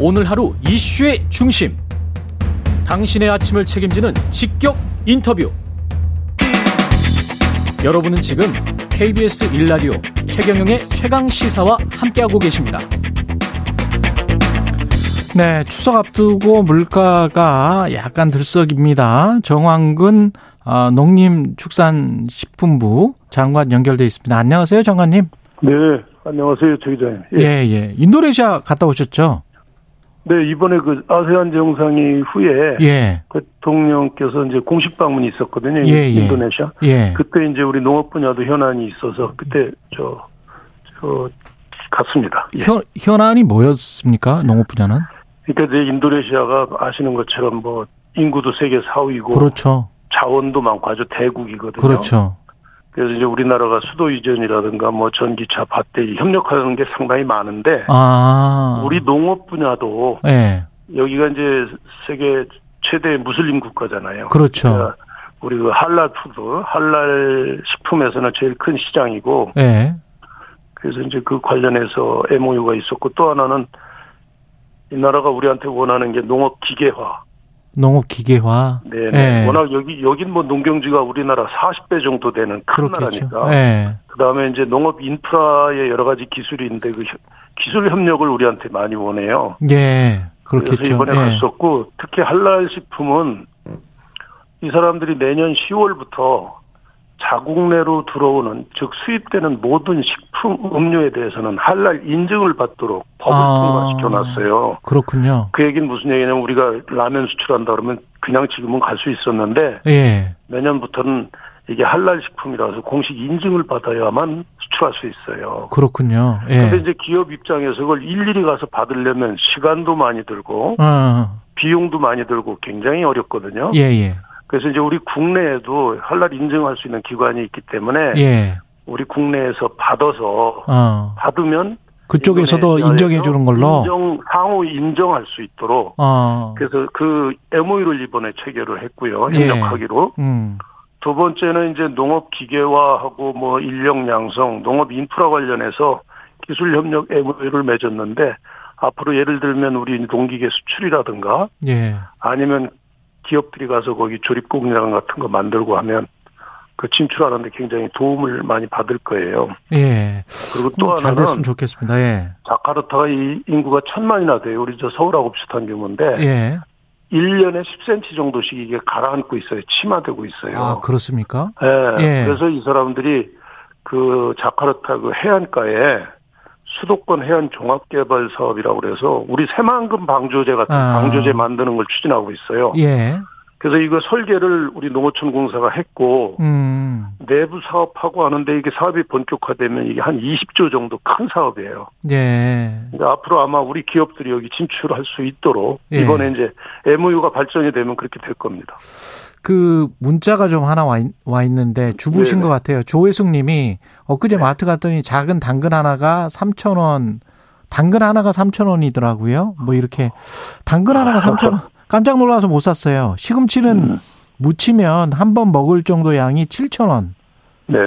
오늘 하루 이슈의 중심. 당신의 아침을 책임지는 직격 인터뷰. 여러분은 지금 KBS 일라디오 최경영의 최강 시사와 함께하고 계십니다. 네, 추석 앞두고 물가가 약간 들썩입니다. 정황근 어, 농림축산식품부 장관 연결돼 있습니다. 안녕하세요, 장관님. 네, 안녕하세요, 조 기자님. 예. 예, 예. 인도네시아 갔다 오셨죠? 네, 이번에 그 아세안 정상회 후에 예. 대통령께서 이제 공식 방문이 있었거든요. 예, 예. 인도네시아. 예. 그때 이제 우리 농업 분야도 현안이 있어서 그때 저, 저, 갔습니다. 예. 현, 현안이 뭐였습니까? 농업 분야는? 그러니까 이제 인도네시아가 아시는 것처럼 뭐 인구도 세계 4위고 그렇죠. 자원도 많고 아주 대국이거든요. 그렇죠. 그래서 이제 우리나라가 수도 이전이라든가 뭐 전기차, 배터리 협력하는 게 상당히 많은데 아. 우리 농업 분야도 예. 여기가 이제 세계 최대 무슬림 국가잖아요. 그렇죠. 그러니까 우리 그 할랄 푸드, 할랄 식품에서는 제일 큰 시장이고 예. 그래서 이제 그 관련해서 MOU가 있었고 또 하나는 이 나라가 우리한테 원하는 게 농업 기계화. 농업 기계화. 네. 예. 워낙 여기 여긴 뭐 농경지가 우리나라 40배 정도 되는 큰 그렇겠죠. 나라니까. 예. 그다음에 이제 농업 인프라의 여러 가지 기술이 있는데 그 혀- 기술 협력을 우리한테 많이 원해요. 예. 그렇겠죠. 그래서 이번에 예. 갔었고 특히 할랄 식품은 이 사람들이 내년 10월부터 자국 내로 들어오는 즉 수입되는 모든 식품 음료에 대해서는 할랄 인증을 받도록 법을 아. 통과시켜 놨어요. 그렇군요. 그 얘기는 무슨 얘기냐면 우리가 라면 수출한다 그러면 그냥 지금은 갈 수 있었는데 예. 내년부터는 이게 할랄 식품이라서 공식 인증을 받아야만 수출할 수 있어요. 그렇군요. 근데 예. 이제 기업 입장에서 그걸 일일이 가서 받으려면 시간도 많이 들고 어. 비용도 많이 들고 굉장히 어렵거든요. 예, 예. 그래서 이제 우리 국내에도 할랄 인증할 수 있는 기관이 있기 때문에 예. 우리 국내에서 받아서 어. 받으면 그쪽에서도 인정해 주는 걸로. 인정 상호 인정할 수 있도록 어. 그래서 그 MOU를 이번에 체결을 했고요. 예. 협력하기로. 음. 두 번째는 이제 농업 기계화하고 뭐 인력 양성, 농업 인프라 관련해서 기술 협력 MOU를 맺었는데 앞으로 예를 들면 우리 농기계 수출이라든가 예. 아니면 기업들이 가서 거기 조립 공장 같은 거 만들고 하면 그 진출하는데 굉장히 도움을 많이 받을 거예요. 예. 그리고 또잘 하나는 됐으면 좋겠습니다. 예. 자카르타가 이 인구가 천만이나 돼요. 우리 저 서울하고 비슷한 규모인데 예. 1년에 10cm 정도씩 이게 가라앉고 있어요. 침하되고 있어요. 아, 그렇습니까? 예. 예. 그래서 이 사람들이 그 자카르타 그 해안가에 수도권 해안 종합개발 사업이라고 그래서 우리 새만금 방조제 같은 아. 방조제 만드는 걸 추진하고 있어요. 예. 그래서 이거 설계를 우리 농어촌 공사가 했고 음. 내부 사업하고 하는데 이게 사업이 본격화되면 이게 한 20조 정도 큰 사업이에요. 예. 그러니까 앞으로 아마 우리 기업들이 여기 진출할 수 있도록 예. 이번에 이제 MOU가 발전이 되면 그렇게 될 겁니다. 그 문자가 좀 하나 와, 있, 와 있는데 주부신 네네. 것 같아요. 조혜숙 님이 엊그제 네. 마트 갔더니 작은 당근 하나가 3,000원, 당근 하나가 3,000원이더라고요. 뭐 이렇게 당근 하나가 3,000원. 깜짝 놀라서 못 샀어요. 시금치는 음. 무치면 한 번 먹을 정도 양이 7,000원. 네.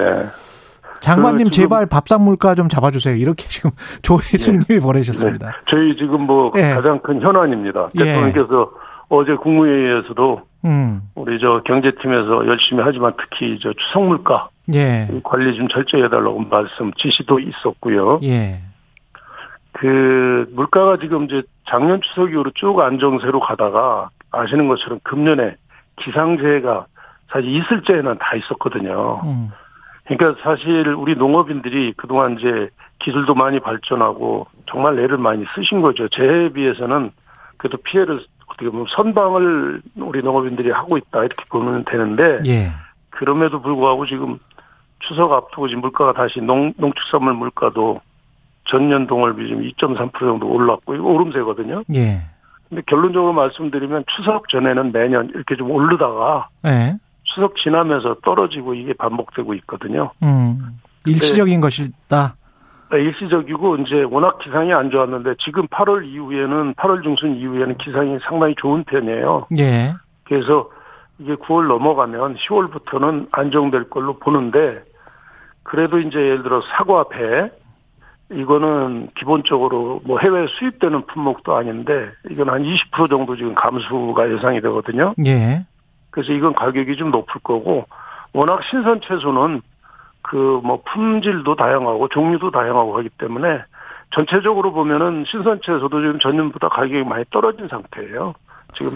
장관님 그 제발 밥상 물가 좀 잡아주세요. 이렇게 지금 조혜숙 님이 보내셨습니다. 네. 저희 지금 뭐 예. 가장 큰 현안입니다. 예. 대통령께서 어제 국무회의에서도 음, 우리 저 경제팀에서 열심히 하지만 특히 저 추석 물가 예, 관리 좀 철저히 해달라고 말씀 지시도 있었고요. 예, 그 물가가 지금 이제 작년 추석 이후로 쭉 안정세로 가다가 아시는 것처럼 금년에 기상재해가 사실 있을 때에는 다 있었거든요. 음, 그러니까 사실 우리 농업인들이 그동안 이제 기술도 많이 발전하고 정말 애를 많이 쓰신 거죠. 재해에 비해서는 그래도 피해를 어떻게 보면 선방을 우리 농업인들이 하고 있다 이렇게 보면 되는데 예, 그럼에도 불구하고 지금 추석 앞두고 지금 물가가 다시 농, 농축산물 물가도 전년 동월비 지금 2.3% 정도 올랐고 이거 오름세거든요. 예, 근데 결론적으로 말씀드리면 추석 전에는 매년 이렇게 좀 오르다가 예, 추석 지나면서 떨어지고 이게 반복되고 있거든요. 음, 일시적인 것이다. 일시적이고 이제 워낙 기상이 안 좋았는데 지금 8월 이후에는 8월 중순 이후에는 기상이 상당히 좋은 편이에요. 예, 그래서 이게 9월 넘어가면 10월부터는 안정될 걸로 보는데 그래도 이제 예를 들어 사과, 배 이거는 기본적으로 뭐 해외 수입되는 품목도 아닌데 이건 한 20% 정도 지금 감수가 예상이 되거든요. 예. 그래서 이건 가격이 좀 높을 거고 워낙 신선 채소는 그 뭐 품질도 다양하고 종류도 다양하고 하기 때문에 전체적으로 보면은 신선 채소도 지금 전년보다 가격이 많이 떨어진 상태예요. 지금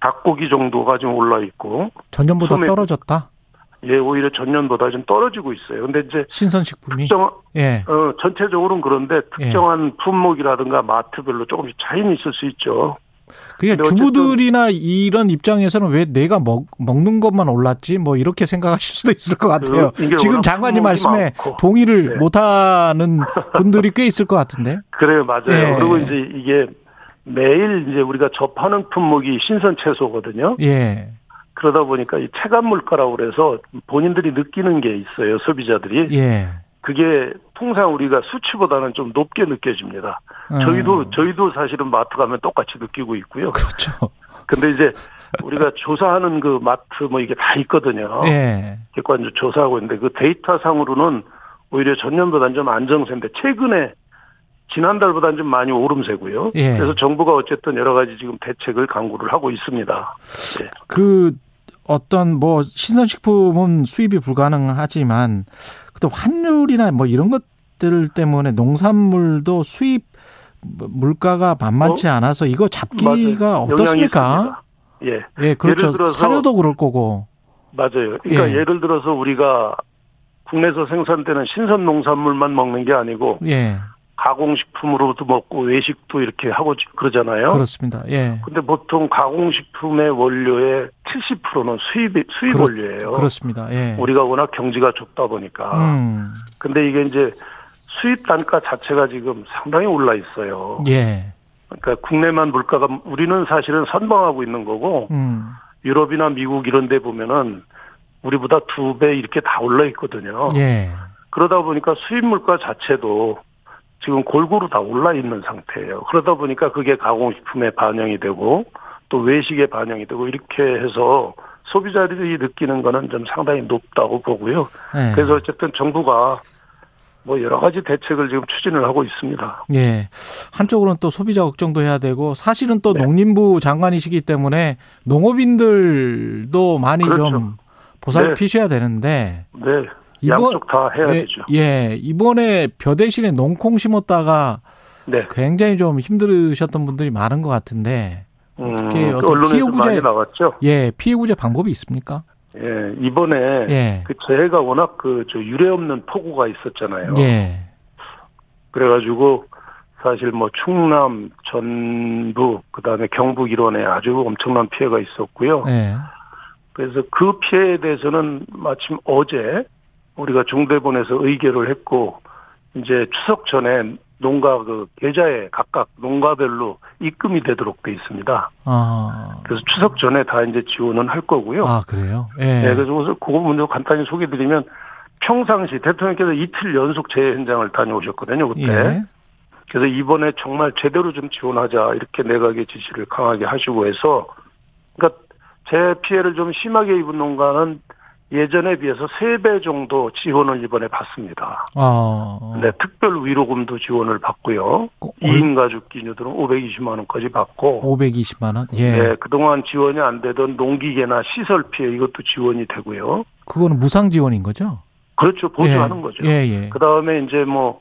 닭고기 정도가 지금 올라 있고 전년보다 소매- 떨어졌다. 예 오히려 전년보다 좀 떨어지고 있어요. 근데 이제 신선식품이. 특정 예. 어 전체적으로는 그런데 특정한 품목이라든가 마트별로 조금씩 차이는 있을 수 있죠. 그게 주부들이나 이런 입장에서는 왜 내가 먹, 먹는 것만 올랐지? 뭐 이렇게 생각하실 수도 있을 것 같아요. 그, 지금 장관님 말씀에 많고. 동의를 네. 못하는 분들이 꽤 있을 것 같은데. 그래요, 맞아요. 예. 그리고 이제 이게 매일 이제 우리가 접하는 품목이 신선 채소거든요. 예. 그러다 보니까 이 체감 물가라고 그래서 본인들이 느끼는 게 있어요, 소비자들이. 예. 그게 통상 우리가 수치보다는 좀 높게 느껴집니다. 음. 저희도 저희도 사실은 마트 가면 똑같이 느끼고 있고요. 그렇죠. 근데 이제 우리가 조사하는 그 마트 뭐 이게 다 있거든요. 예. 객관적으로 조사하고 있는데 그 데이터 상으로는 오히려 전년보다는 좀 안정세인데 최근에 지난달보다는 좀 많이 오름세고요. 예. 그래서 정부가 어쨌든 여러 가지 지금 대책을 강구를 하고 있습니다. 예. 그 어떤 뭐 신선식품은 수입이 불가능하지만 그때 환율이나 뭐 이런 것들 때문에 농산물도 수입 물가가 만만치 않아서 이거 잡기가 어? 어떻습니까? 예. 예, 그렇죠. 예를 들어서- 사료도 그럴 거고. 맞아요. 그러니까 예. 예. 를 들어서 우리가 국내에서 생산되는 신선 농산물만 먹는 게 아니고 예, 가공식품으로도 먹고 외식도 이렇게 하고 그러잖아요. 그렇습니다. 예, 근데 보통 가공식품의 원료의 70%는 수입 수입 그렇- 원료예요. 그렇습니다. 예. 우리가 워낙 경지가 좁다 보니까. 음, 근데 이게 이제 수입 단가 자체가 지금 상당히 올라 있어요. 예, 그러니까 국내만 물가가 우리는 사실은 선방하고 있는 거고 음, 유럽이나 미국 이런 데 보면은 우리보다 두 배 이렇게 다 올라 있거든요. 예, 그러다 보니까 수입 물가 자체도 지금 골고루 다 올라 있는 상태예요. 그러다 보니까 그게 가공식품에 반영이 되고 또 외식에 반영이 되고 이렇게 해서 소비자들이 느끼는 거는 좀 상당히 높다고 보고요. 예. 그래서 어쨌든 정부가 뭐 여러 가지 대책을 지금 추진을 하고 있습니다. 예. 한쪽으로는 또 소비자 걱정도 해야 되고 사실은 또 네. 농림부 장관이시기 때문에 농업인들도 많이 그렇죠. 좀 보살피셔야 되는데 네. 이번- 양쪽 다 해야 예, 되죠. 예, 이번에 벼 대신에 농콩 심었다가 네. 굉장히 좀 힘들으셨던 분들이 많은 것 같은데 음, 어떻게 그 어떤 언론에도 피해 구제- 많이 나왔죠. 예, 피해 구제 방법이 있습니까? 예. 이번에 예. 그 재해가 워낙 그 저 유례 없는 폭우가 있었잖아요. 예. 그래가지고 사실 뭐 충남, 전북, 그다음에 경북 일원에 아주 엄청난 피해가 있었고요. 예. 그래서 그 피해에 대해서는 마침 어제 우리가 중대본에서 의결을 했고 이제 추석 전에 농가 그 계좌에 각각 농가별로 입금이 되도록 돼 있습니다. 아. 그래서 추석 전에 다 이제 지원은 할 거고요. 아, 그래요? 예. 네, 그래서 그거 먼저 간단히 소개드리면 평상시 대통령께서 이틀 연속 재해 현장을 다녀오셨거든요, 그때. 예. 그래서 이번에 정말 제대로 좀 지원하자 이렇게 내각의 지시를 강하게 하시고 해서 그러니까 재 피해를 좀 심하게 입은 농가는 예전에 비해서 3배 정도 지원을 이번에 받습니다. 아. 네, 특별 위로금도 지원을 받고요. 어, 2인 가족 기준으로는 520만 원까지 받고 520만 원. 예. 네, 그동안 지원이 안 되던 농기계나 시설 피해 이것도 지원이 되고요. 그거는 무상 지원인 거죠? 그렇죠. 보조하는 예. 거죠. 예, 예. 그 다음에 이제 뭐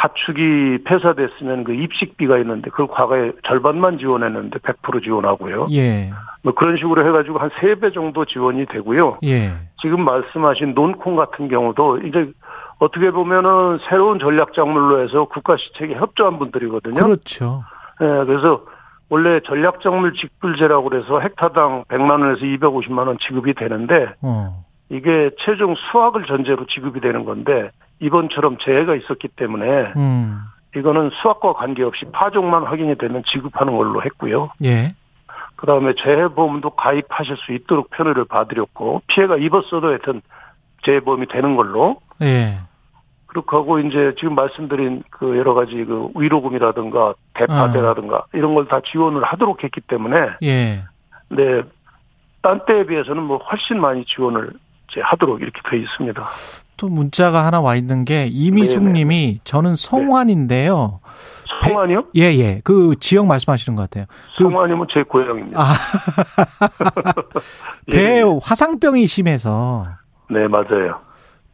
가축이 폐사됐으면 그 입식비가 있는데 그걸 과거에 절반만 지원했는데 100% 지원하고요. 예. 뭐 그런 식으로 해가지고 한 세 배 정도 지원이 되고요. 예. 지금 말씀하신 논콩 같은 경우도 이제 어떻게 보면은 새로운 전략 작물로 해서 국가 시책에 협조한 분들이거든요. 그렇죠. 예, 그래서 원래 전략 작물 직불제라고 그래서 헥타당 100만 원에서 250만 원 지급이 되는데 어. 이게 최종 수확을 전제로 지급이 되는 건데 이번처럼 재해가 있었기 때문에 음. 이거는 수확과 관계없이 파종만 확인이 되면 지급하는 걸로 했고요. 예. 그 다음에 재해보험도 가입하실 수 있도록 편의를 봐드렸고 피해가 입었어도 하여튼 재해보험이 되는 걸로 예. 그렇게 하고 이제 지금 말씀드린 그 여러 가지 그 위로금이라든가 대파대라든가 이런 걸 다 지원을 하도록 했기 때문에 예. 네, 딴 때에 비해서는 뭐 훨씬 많이 지원을 이제 하도록 이렇게 돼 있습니다. 또 문자가 하나 와 있는 게 이미숙 네네. 님이 저는 성환인데요. 성환이요? 예, 예. 그 지역 말씀하시는 것 같아요. 그- 성환이면 제 고향입니다. 아, 예, 배 예. 화상병이 심해서 네, 맞아요.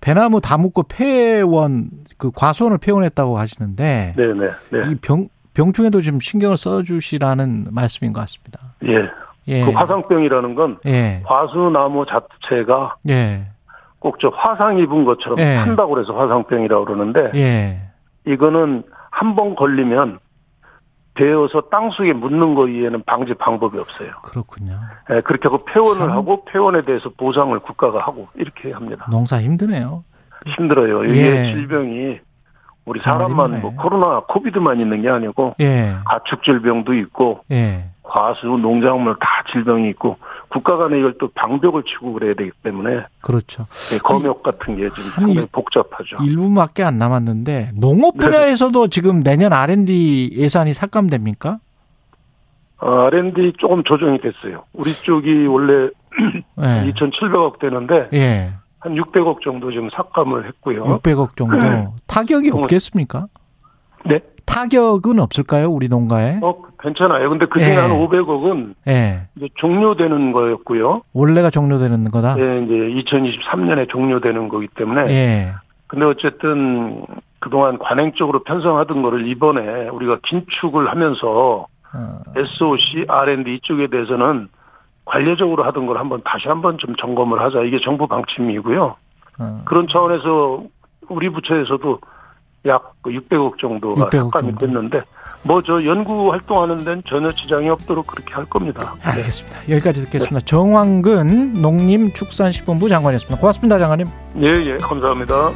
배나무 다 묶고 폐원 그 과수원을 폐원했다고 하시는데 네, 네, 네. 이병 병충해도 좀 신경을 써주시라는 말씀인 것 같습니다. 예. 예. 그 화상병이라는 건 예. 과수나무 자체가 예. 꼭 저 화상 입은 것처럼 예. 탄다고 그래서 화상병이라고 그러는데 예. 이거는 한 번 걸리면 베어서 땅 속에 묻는 거 이외에는 방지 방법이 없어요. 그렇군요. 예, 그렇게 하고 폐원을 참. 하고 폐원에 대해서 보상을 국가가 하고 이렇게 합니다. 농사 힘드네요. 힘들어요. 이게 예. 질병이 우리 사람만. 뭐 코로나 코비드만 있는 게 아니고 예. 가축 질병도 있고 예. 과수, 농작물 다 질병이 있고 국가 간에 이걸 또 방벽을 치고 그래야 되기 때문에 그렇죠. 예, 검역 같은 게 지금 한 상당히 일- 복잡하죠. 1분밖에 안 남았는데 농업 네. 분야에서도 지금 내년 R&D 예산이 삭감됩니까? 어, R&D 조금 조정이 됐어요. 우리 쪽이 원래 예. 2,700억 되는데 예. 한 600억 정도 지금 삭감을 했고요. 600억 정도. 타격이 없겠습니까? 네. 타격은 없을까요? 우리 농가에? 어, 괜찮아요. 근데 그 중에 예. 한 500억은 예. 이제 종료되는 거였고요. 원래가 종료되는 거다? 예, 이제 2023년에 종료되는 거기 때문에. 예. 근데 어쨌든 그동안 관행적으로 편성하던 거를 이번에 우리가 긴축을 하면서 어, SOC, R&D 이쪽에 대해서는 관례적으로 하던 걸 한번 다시 한번 좀 점검을 하자. 이게 정부 방침이고요. 어. 그런 차원에서 우리 부처에서도 약 600억 정도가 600억 삭감이 정도. 됐는데 뭐 저 연구 활동하는 데는 전혀 지장이 없도록 그렇게 할 겁니다. 네. 알겠습니다. 여기까지 듣겠습니다. 정황근 농림축산식품부 장관이었습니다. 고맙습니다, 장관님. 예, 예, 감사합니다.